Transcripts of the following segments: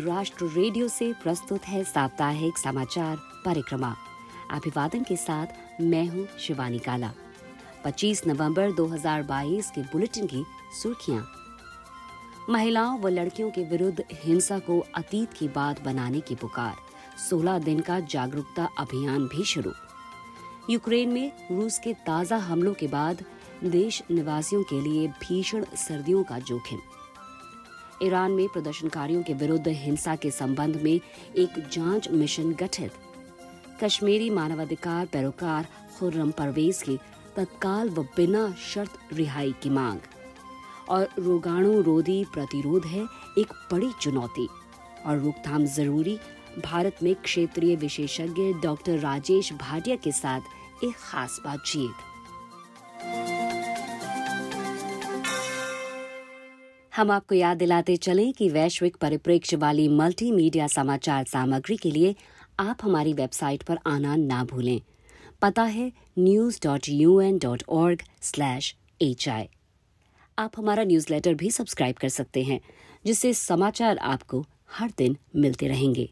राष्ट्र रेडियो से प्रस्तुत है साप्ताहिक समाचार परिक्रमा। अभिवादन के साथ मैं हूँ शिवानी काला। 25 नवंबर 2022 के बुलेटिन की सुर्खियाँ। महिलाओं व लड़कियों के विरुद्ध हिंसा को अतीत की बात बनाने की पुकार। 16 दिन का जागरूकता अभियान भी शुरू। यूक्रेन में रूस के ताज़ा हमलों के बाद देश निवासियों के लिए भीषण सर्दियों का जोखिम। ईरान में प्रदर्शनकारियों के विरुद्ध हिंसा के संबंध में एक जाँच मिशन गठित। कश्मीरी मानवाधिकार पैरोकार खुर्रम परवेज की तत्काल व बिना शर्त रिहाई की मांग। और रोगाणु रोधी प्रतिरोध है एक बड़ी चुनौती। और रोकथाम ज़रूरी, भारत में क्षेत्रीय विशेषज्ञ डॉक्टर राजेश भाटिया के साथ एक खास बातचीत। हम आपको याद दिलाते चलें कि वैश्विक परिप्रेक्ष्य वाली मल्टीमीडिया समाचार सामग्री के लिए आप हमारी वेबसाइट पर आना ना भूलें। पता है news dot U N dot org slash H I आप हमारा न्यूज़लेटर भी सब्सक्राइब कर सकते हैं, जिससे समाचार आपको हर दिन मिलते रहेंगे।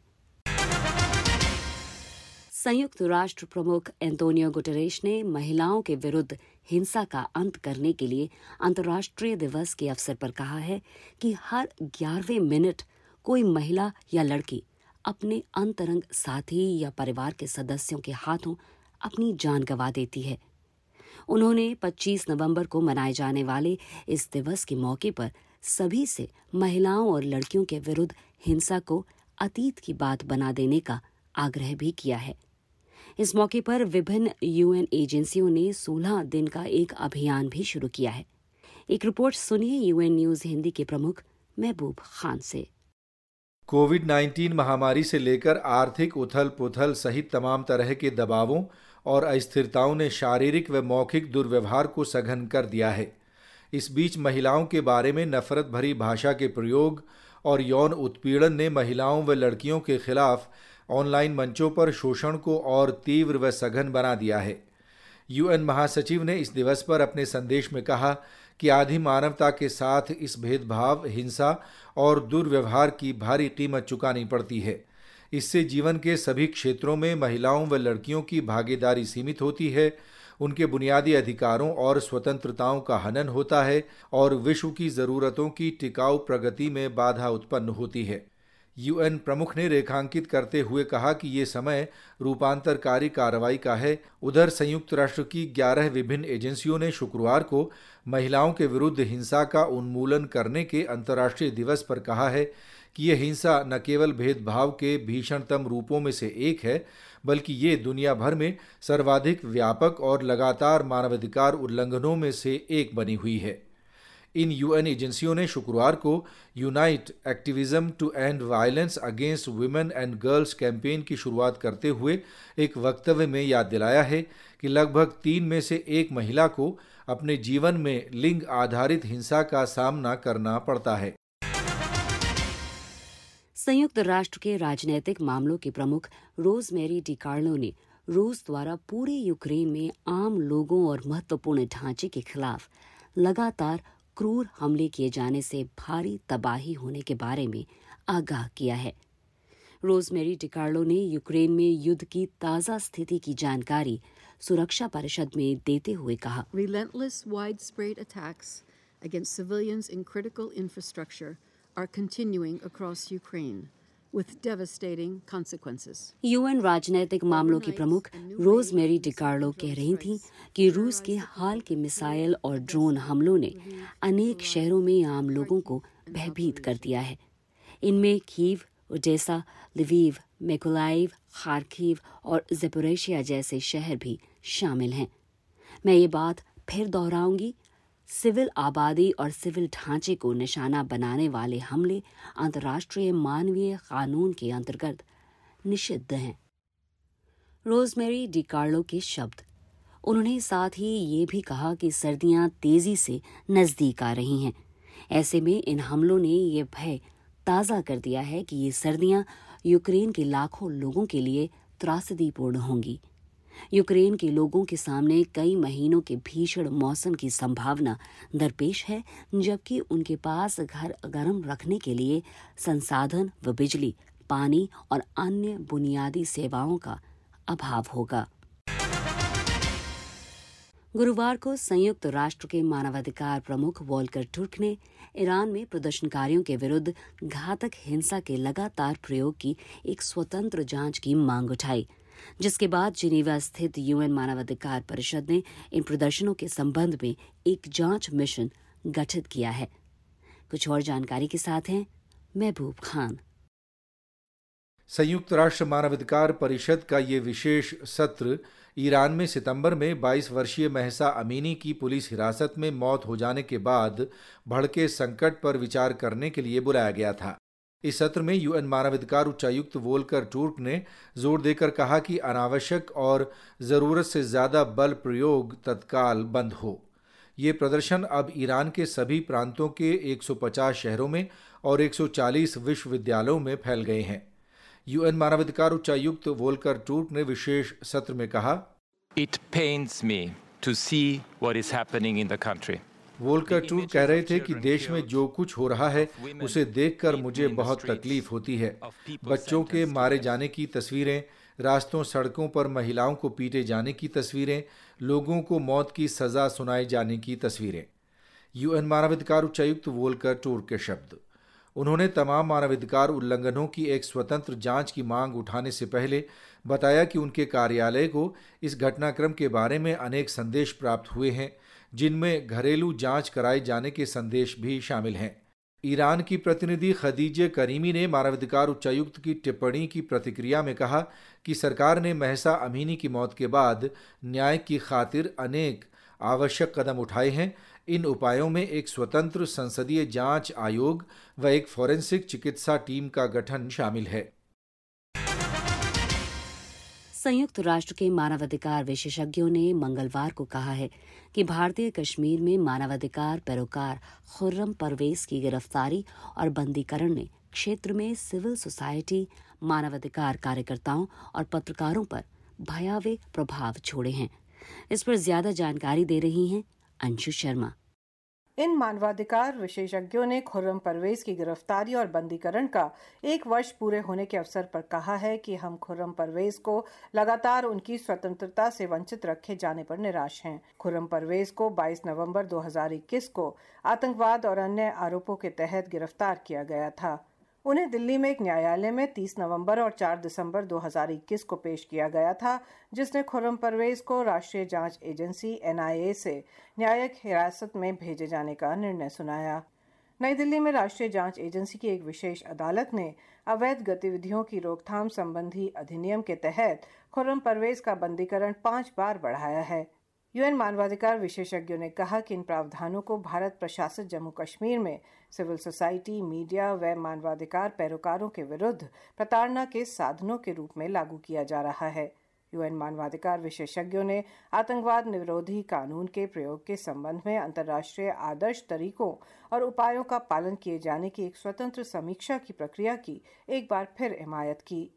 संयुक्त राष्ट्र प्रमुख एंटोनियो गुटरेश ने महिलाओं के विरुद्ध हिंसा का अंत करने के लिए अंतर्राष्ट्रीय दिवस के अवसर पर कहा है कि हर ग्यारहवें मिनट कोई महिला या लड़की अपने अंतरंग साथी या परिवार के सदस्यों के हाथों अपनी जान गंवा देती है। उन्होंने 25 नवंबर को मनाए जाने वाले इस दिवस के मौके पर सभी से महिलाओं और लड़कियों के विरुद्ध हिंसा को अतीत की बात बना देने का आग्रह भी किया है। इस मौके पर विभिन्न यूएन एजेंसियों ने 16 दिन का एक अभियान भी शुरू किया है। एक रिपोर्ट सुनिए यूएन न्यूज़ हिंदी के प्रमुख महबूब खान से। कोविड 19 महामारी से लेकर आर्थिक उथल पुथल सहित तमाम तरह के दबावों और अस्थिरताओं ने शारीरिक व मौखिक दुर्व्यवहार को सघन कर दिया है। इस बीच महिलाओं के बारे में नफरत भरी भाषा के प्रयोग और यौन उत्पीड़न ने महिलाओं व लड़कियों के खिलाफ ऑनलाइन मंचों पर शोषण को और तीव्र व सघन बना दिया है। यूएन महासचिव ने इस दिवस पर अपने संदेश में कहा कि आधी मानवता के साथ इस भेदभाव, हिंसा और दुर्व्यवहार की भारी कीमत चुकानी पड़ती है। इससे जीवन के सभी क्षेत्रों में महिलाओं व लड़कियों की भागीदारी सीमित होती है, उनके बुनियादी अधिकारों और स्वतंत्रताओं का हनन होता है और विश्व की ज़रूरतों की टिकाऊ प्रगति में बाधा उत्पन्न होती है। यूएन प्रमुख ने रेखांकित करते हुए कहा कि ये समय रूपांतरकारी कार्रवाई का है। उधर संयुक्त राष्ट्र की 11 विभिन्न एजेंसियों ने शुक्रवार को महिलाओं के विरुद्ध हिंसा का उन्मूलन करने के अंतर्राष्ट्रीय दिवस पर कहा है कि यह हिंसा न केवल भेदभाव के भीषणतम रूपों में से एक है, बल्कि ये दुनिया भर में सर्वाधिक व्यापक और लगातार मानवाधिकार उल्लंघनों में से एक बनी हुई है। इन यूएन एजेंसियों ने शुक्रवार को unite activism to end violence against women and girls campaign की शुरुआत करते हुए एक वक्तव्य में याद दिलाया है कि लगभग तीन में से एक महिला को अपने जीवन में लिंग आधारित हिंसा का सामना करना पड़ता है। संयुक्त राष्ट्र के राजनैतिक मामलों के प्रमुख रोज मैरी डिकार्लो ने रूस द्वारा पूरे यूक्रेन में आम लोगों और महत्वपूर्ण ढांचे के खिलाफ लगातार क्रूर हमले किए जाने से भारी तबाही होने के बारे में आगाह किया है रोजमेरी डिकार्लो ने यूक्रेन में युद्ध की ताज़ा स्थिति की जानकारी सुरक्षा परिषद में देते हुए कहा Relentless widespread attacks against civilians in critical infrastructure are continuing across Ukraine. With devastating consequences. UN राजनैतिक मामलों की प्रमुख रोज मेरी डिकार्लो कह रही थी कि रूस के हाल के मिसाइल और ड्रोन हमलों ने अनेक शहरों में आम लोगों को भयभीत कर दिया है। इनमें Kyiv Odesa Lviv Mykolaiv Kharkiv और जेपोरेशिया जैसे शहर भी शामिल हैं। मैं ये बात फिर दोहराऊँगी। सिविल आबादी और सिविल ढांचे को निशाना बनाने वाले हमले अंतर्राष्ट्रीय मानवीय कानून के अंतर्गत निषिद्ध हैं। रोजमेरी डिकार्लो के शब्द। उन्होंने साथ ही ये भी कहा कि सर्दियाँ तेज़ी से नज़दीक आ रही हैं। ऐसे में इन हमलों ने ये भय ताज़ा कर दिया है कि ये सर्दियाँ यूक्रेन के लाखों लोगों के लिए त्रासदीपूर्ण होंगी। यूक्रेन के लोगों के सामने कई महीनों के भीषण मौसम की संभावना दरपेश है, जबकि उनके पास घर गर्म रखने के लिए संसाधन व बिजली, पानी और अन्य बुनियादी सेवाओं का अभाव होगा। गुरुवार को संयुक्त राष्ट्र के मानवाधिकार प्रमुख वॉल्कर टुर्क ने ईरान में प्रदर्शनकारियों के विरुद्ध घातक हिंसा के लगातार प्रयोग की एक स्वतंत्र जाँच की मांग उठाई। जिसके बाद जिनेवा स्थित यूएन मानवाधिकार परिषद ने इन प्रदर्शनों के संबंध में एक जाँच मिशन गठित किया है। कुछ और जानकारी के साथ हैं, महबूब खान। संयुक्त राष्ट्र मानवाधिकार परिषद का ये विशेष सत्र ईरान में सितंबर में 22 वर्षीय महसा अमीनी की पुलिस हिरासत में मौत हो जाने के बाद भड़के संकट पर विचार करने के लिए बुलाया गया था। इस सत्र में यूएन मानवाधिकार उच्चायुक्त वोलकर टूर्क ने ज़ोर देकर कहा कि अनावश्यक और ज़रूरत से ज़्यादा बल प्रयोग तत्काल बंद हो। ये प्रदर्शन अब ईरान के सभी प्रांतों के 150 शहरों में और 140 विश्वविद्यालयों में फैल गए हैं। यूएन मानवाधिकार उच्चायुक्त वोलकर टूर्क ने विशेष सत्र में कहा it pains me to see what is happening in the country Volker Turk कह रहे थे कि देश में जो कुछ हो रहा है उसे देखकर मुझे बहुत तकलीफ़ होती है बच्चों के मारे जाने की तस्वीरें रास्तों सड़कों पर महिलाओं को पीटे जाने की तस्वीरें लोगों को मौत की सजा सुनाए जाने की तस्वीरें यूएन मानवाधिकार उच्चायुक्त वोल्कर टूर के शब्द उन्होंने तमाम मानवाधिकार उल्लंघनों की एक स्वतंत्र जाँच की मांग उठाने से पहले बताया कि उनके कार्यालय को इस घटनाक्रम के बारे में अनेक संदेश प्राप्त हुए हैं जिनमें घरेलू जाँच कराए जाने के संदेश भी शामिल हैं। ईरान की प्रतिनिधि खदीजे करीमी ने मानवाधिकार उच्चायुक्त की टिप्पणी की प्रतिक्रिया में कहा कि सरकार ने महसा अमीनी की मौत के बाद न्याय की खातिर अनेक आवश्यक कदम उठाए हैं। इन उपायों में एक स्वतंत्र संसदीय जाँच आयोग व एक फॉरेंसिक चिकित्सा टीम का गठन शामिल है। संयुक्त राष्ट्र के मानवाधिकार विशेषज्ञों ने मंगलवार को कहा है कि भारतीय कश्मीर में मानवाधिकार पैरोकार खुर्रम परवेज की गिरफ्तारी और बंदीकरण ने क्षेत्र में सिविल सोसाइटी, मानवाधिकार कार्यकर्ताओं और पत्रकारों पर भयावह प्रभाव छोड़े हैं। इस पर ज़्यादा जानकारी दे रही हैं अंशु शर्मा। इन मानवाधिकार विशेषज्ञों ने खुर्रम परवेज की गिरफ्तारी और बंदीकरण का एक वर्ष पूरे होने के अवसर पर कहा है कि हम खुर्रम परवेज को लगातार उनकी स्वतंत्रता से वंचित रखे जाने पर निराश हैं। खुर्रम परवेज को 22 नवंबर 2021 को आतंकवाद और अन्य आरोपों के तहत गिरफ़्तार किया गया था। उन्हें दिल्ली में एक न्यायालय में 30 नवंबर और 4 दिसंबर 2021 को पेश किया गया था, जिसने खुर्रम परवेज को राष्ट्रीय जाँच एजेंसी एनआईए से न्यायिक हिरासत में भेजे जाने का निर्णय सुनाया। नई दिल्ली में राष्ट्रीय जाँच एजेंसी की एक विशेष अदालत ने अवैध गतिविधियों की रोकथाम संबंधी अधिनियम के तहत खुर्रम परवेज का बंदीकरण पाँच बार बढ़ाया है। यूएन मानवाधिकार विशेषज्ञों ने कहा कि इन प्रावधानों को भारत, प्रशासित जम्मू कश्मीर में सिविल सोसाइटी, मीडिया व मानवाधिकार पैरोकारों के विरुद्ध प्रताड़ना के साधनों के रूप में लागू किया जा रहा है। यूएन मानवाधिकार विशेषज्ञों ने आतंकवाद निरोधी कानून के प्रयोग के संबंध में अंतर्राष्ट्रीय आदर्श तरीकों और उपायों का पालन किए जाने की एक स्वतंत्र समीक्षा की प्रक्रिया की एक बार फिर हिमायत की।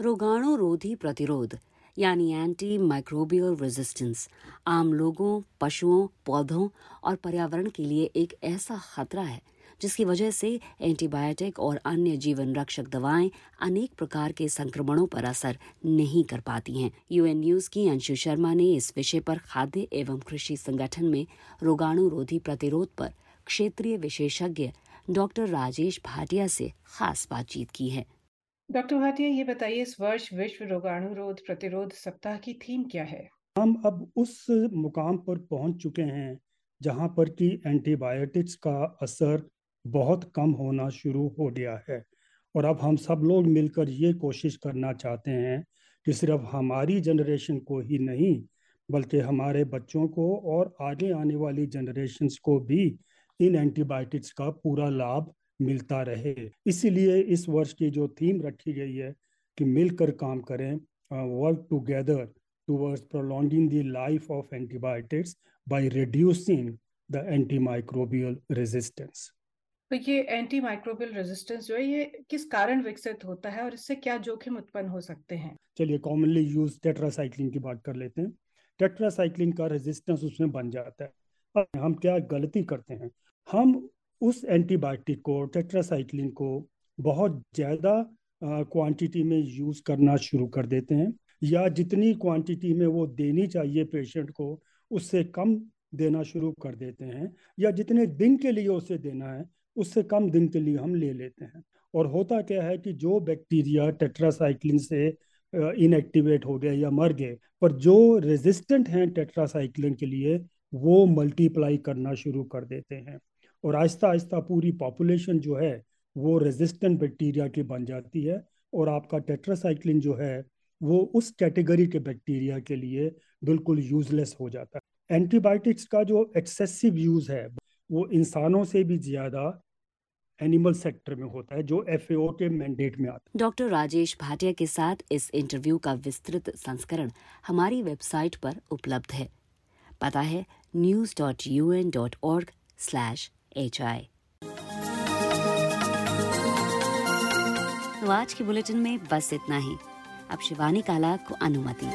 रोगाणु रोधी प्रतिरोध यानी एंटी माइक्रोबियल रेजिस्टेंस आम लोगों, पशुओं, पौधों और पर्यावरण के लिए एक ऐसा खतरा है, जिसकी वजह से एंटीबायोटिक और अन्य जीवन रक्षक दवाएँ अनेक प्रकार के संक्रमणों पर असर नहीं कर पाती हैं। यूएन न्यूज़ की अंशु शर्मा ने इस विषय पर खाद्य एवं कृषि संगठन में रोगाणु रोधी प्रतिरोध पर क्षेत्रीय विशेषज्ञ डॉक्टर राजेश भाटिया से खास बातचीत की है। डॉक्टर भाटिया, ये बताइए, इस वर्ष विश्व रोगाणु रोध प्रतिरोध सप्ताह की थीम क्या है? हम अब उस मुकाम पर पहुँच चुके हैं, जहाँ पर कि एंटीबायोटिक्स का असर बहुत कम होना शुरू हो गया है। और अब हम सब लोग मिलकर ये कोशिश करना चाहते हैं कि सिर्फ़ हमारी जनरेशन को ही नहीं, बल्कि हमारे बच्चों को और आगे आने वाली जनरेशन को भी इन एंटीबायोटिक्स का पूरा लाभ मिलता रहे। इसीलिए इस वर्ष की जो थीम रखी गई है कि मिलकर काम करें work together towards prolonging the life of antibiotics by reducing the antimicrobial resistance तो ये एंटी माइक्रोबियल रेजिस्टेंस जो है ये किस कारण विकसित होता है और इससे क्या जोखिम उत्पन्न हो सकते हैं? चलिए कॉमनली यूज़ टेट्रासाइक्लिन की बात कर लेते हैं। टेट्रासाइक्लिन का रेजिस्टेंस उसमें बन जाता है। हम क्या गलती करते हैं? हम उस एंटीबायोटिक को टेट्रासाइक्लिन को बहुत ज़्यादा क्वांटिटी में यूज़ करना शुरू कर देते हैं। या जितनी क्वांटिटी में वो देनी चाहिए पेशेंट को, उससे कम देना शुरू कर देते हैं। या जितने दिन के लिए उसे देना है, उससे कम दिन के लिए हम ले लेते हैं। और होता क्या है कि जो बैक्टीरिया टेट्रासाइक्लिन से इनएक्टिवेट हो गए या मर गए, पर जो रेजिस्टेंट हैं टेट्रासाइक्लिन के लिए, वो मल्टीप्लाई करना शुरू कर देते हैं। और आहिस्ता आहिस्ता पूरी पॉपुलेशन जो है, वो रेजिस्टेंट बैक्टीरिया की बन जाती है और आपका टेट्रासाइक्लिन जो है, वो उस कैटेगरी के बैक्टीरिया के लिए बिल्कुल यूजलेस हो जाता है। एंटीबायोटिक्स का जो एक्सेसिव यूज़ है, वो इंसानों से भी ज़्यादा एनिमल सेक्टर में होता है, जो एफ़ के मैंडेट में आता है। डॉक्टर राजेश भाटिया के साथ इस इंटरव्यू का विस्तृत संस्करण हमारी वेबसाइट पर उपलब्ध है। पता है news dot U N dot org slash I तो आज के बुलेटिन में बस इतना ही। अब शिवानी काला को अनुमति।